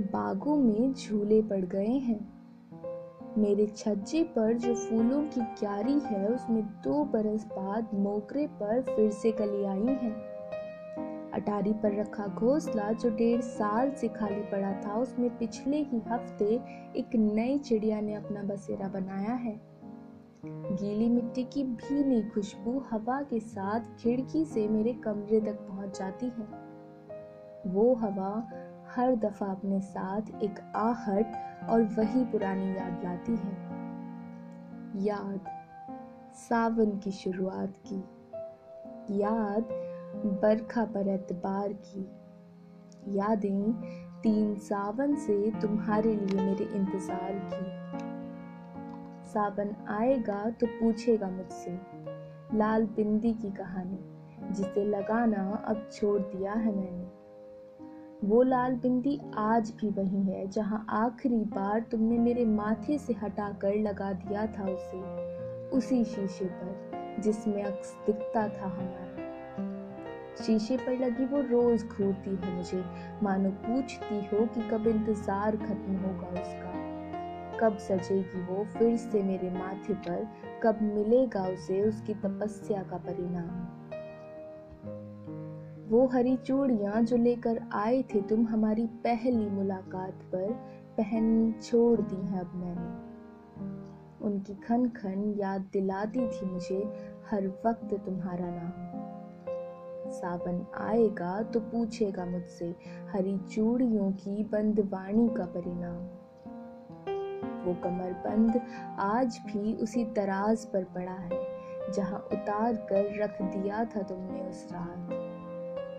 सड़कों में झूले पड़ गए हैं। मेरे छज्जे पर जो फूलों की क्यारी है, उसमें दो बरस बाद मोकरे पर फिर से कली आई है। अटारी पर रखा घोंसला जो डेढ़ साल से खाली पड़ा था, उसमें पिछले ही हफ़्ते एक नई चिड़िया ने अपना बसेरा बनाया है। गीली मिट्टी की भीनी खुशबू हवा के साथ खिड़की से मेरे कमरे तक पहुँच जाती है। वो हवा हर दफ़ा अपने साथ एक आहट और वही पुरानी याद लाती है। याद, सावन की शुरुआत की। याद, बरखा पर एतबार की। यादें, तीन सावन से तुम्हारे लिए मेरे इंतज़ार की। सावन आएगा तो पूछेगा मुझसे, लाल बिंदी की कहानी, जिसे लगाना अब छोड़ दिया है मैंने। वो लाल बिंदी आज भी वही है, जहाँ आखिरी बार तुमने मेरे माथे से हटाकर लगा दिया था उसे, उसी शीशे पर, जिसमें अक्स दिखता था हमारा। शीशे पर लगी वो रोज घूरती है मुझे, मानो पूछती हो कि कब इंतज़ार खत्म होगा उसका। कब सजेगी वो फिर से मेरे माथे पर, कब मिलेगा उसे उसकी तपस्या का परिणाम। वो हरी चूड़ियाँ जो लेकर आए थे, तुम हमारी पहली मुलाकात पर पहन छोड़ दी है अब मैंने। उनकी खन खन याद दिलाती थी मुझे हर वक्त तुम्हारा नाम। सावन आएगा तो पूछेगा मुझसे हरी चूड़ियों की बंदवाणी का परिणाम। वो कमर बंद आज भी उसी तराज पर पड़ा है, जहाँ उतार कर रख दिया था तुमने उस रात।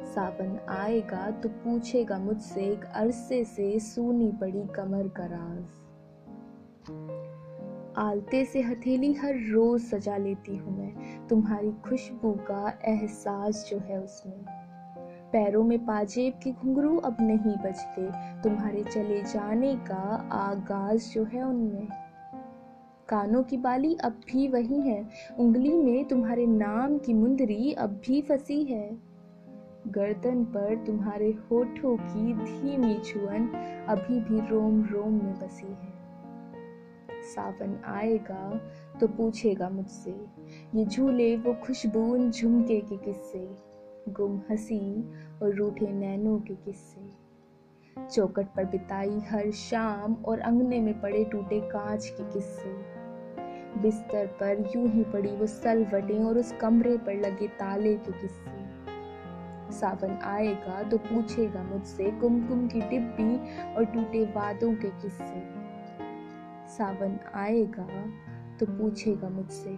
सावन आएगा तो पूछेगा मुझसे एक अरसे से सूनी पड़ी कमर का राज। आलते से हथेली हर रोज सजा लेती हूँ मैं, तुम्हारी खुशबू का एहसास जो है उसमें। पैरों में पाजेब के घुंघरू अब नहीं बजते, तुम्हारे चले जाने का आगाज़ जो है उनमें। कानों की बाली अब भी वही है, उंगली में तुम्हारे नाम की मुंदरी अब भी फंसी है। गर्दन पर तुम्हारे होठों की धीमी छुअन अभी भी रोम रोम में बसी है। सावन आएगा तो पूछेगा मुझसे, ये झूले वो खुशबू झुमके के किस्से, गुम हँसी और रूठे नैनों के किस्से। चौकट पर बिताई हर शाम और अंगने में पड़े टूटे कांच के किस्से। बिस्तर पर यूँ ही पड़ी वो सलवटें और उस कमरे पर लगे ताले के किस्से। सावन आएगा तो पूछेगा मुझसे कुमकुम की टिप्पी और टूटे वादों के किस्से। सावन आएगा तो पूछेगा मुझसे,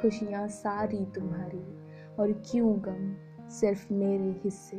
खुशियाँ सारी तुम्हारी और क्यों गम सिर्फ़ मेरे हिस्से?